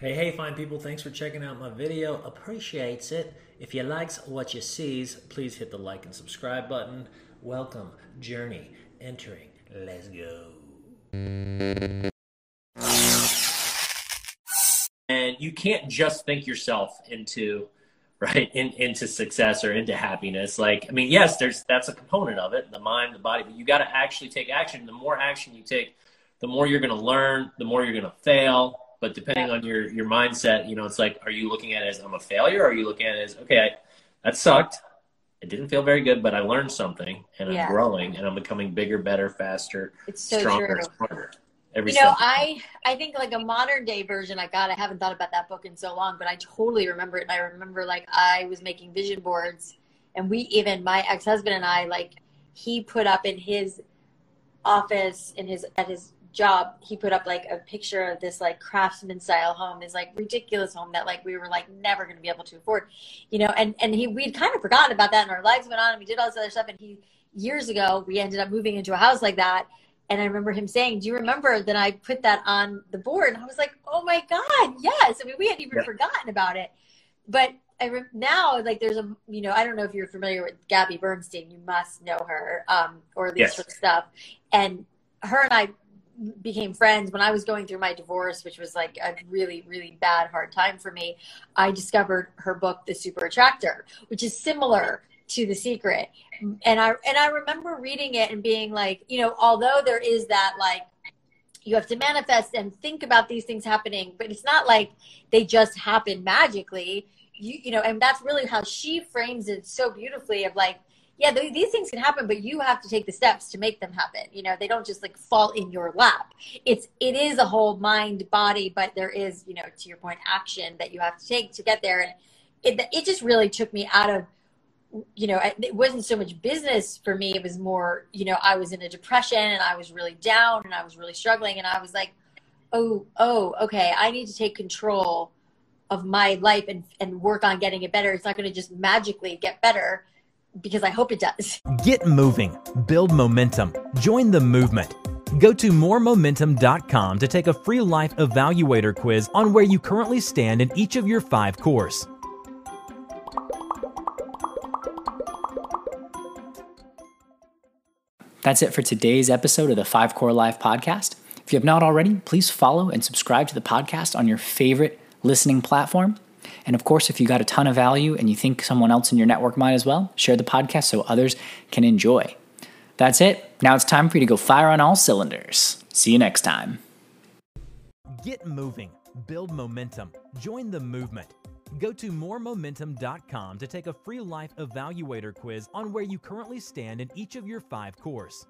Hey, hey, fine people, thanks for checking out my video. Appreciates it. If you likes what you sees, please hit the like and subscribe button. Welcome, journey, entering. Let's go. And you can't just think yourself into right in, into success or into happiness like i mean yes there's that's a component of it the mind the body but you got to actually take action the more action you take the more you're going to learn the more you're going to fail but depending on your your mindset you know it's like are you looking at it as i'm a failure or are you looking at it as okay I, that sucked it didn't feel very good but i learned something and Yeah. i'm growing and i'm becoming bigger better faster It's so stronger true. smarter every You know, I I think like a modern day version. I God, I haven't thought about that book in so long, but I totally remember it. And I remember like I was making vision boards, and we even my ex husband and I like he put up in his office in his at his job he put up like a picture of this like craftsman style home this like ridiculous home that like we were like never going to be able to afford you know and and he we'd kind of forgotten about that and our lives went on and we did all this other stuff and he years ago we ended up moving into a house like that and I remember him saying, "Do you remember that I put that on the board?" And I was like, "Oh my god, yes!" I mean, we hadn't even Yeah. forgotten about it. But I re- now, like, there's a you know, I don't know if you're familiar with Gabby Bernstein. You must know her, um, or at least Yes. her stuff. And her and I became friends when I was going through my divorce, which was like a really, really bad, hard time for me. I discovered her book, The Super Attractor, which is similar to The Secret and I and I remember reading it and being like, you know, although there is that like you have to manifest and think about these things happening, but it's not like they just happen magically. You you know, and that's really how she frames it so beautifully of like, yeah, th- these things can happen, but you have to take the steps to make them happen. You know, they don't just like fall in your lap. It's it is a whole mind body, but there is, you know, to your point, action that you have to take to get there. And it it just really took me out of you know, it wasn't so much business for me. It was more, you know, I was in a depression and I was really down and I was really struggling. And I was like, oh, oh, okay, I need to take control of my life and, and work on getting it better. It's not going to just magically get better because I hope it does. Get moving, build momentum, join the movement. Go to moremomentum.com to take a free life evaluator quiz on where you currently stand in each of your five cores. That's it for today's episode of the Five Core Life podcast. If you have not already, please follow and subscribe to the podcast on your favorite listening platform. And of course, if you got a ton of value and you think someone else in your network might as well, share the podcast so others can enjoy. That's it. Now it's time for you to go fire on all cylinders. See you next time. Get moving, build momentum, join the movement. Go to moremomentum.com to take a free life evaluator quiz on where you currently stand in each of your five cores.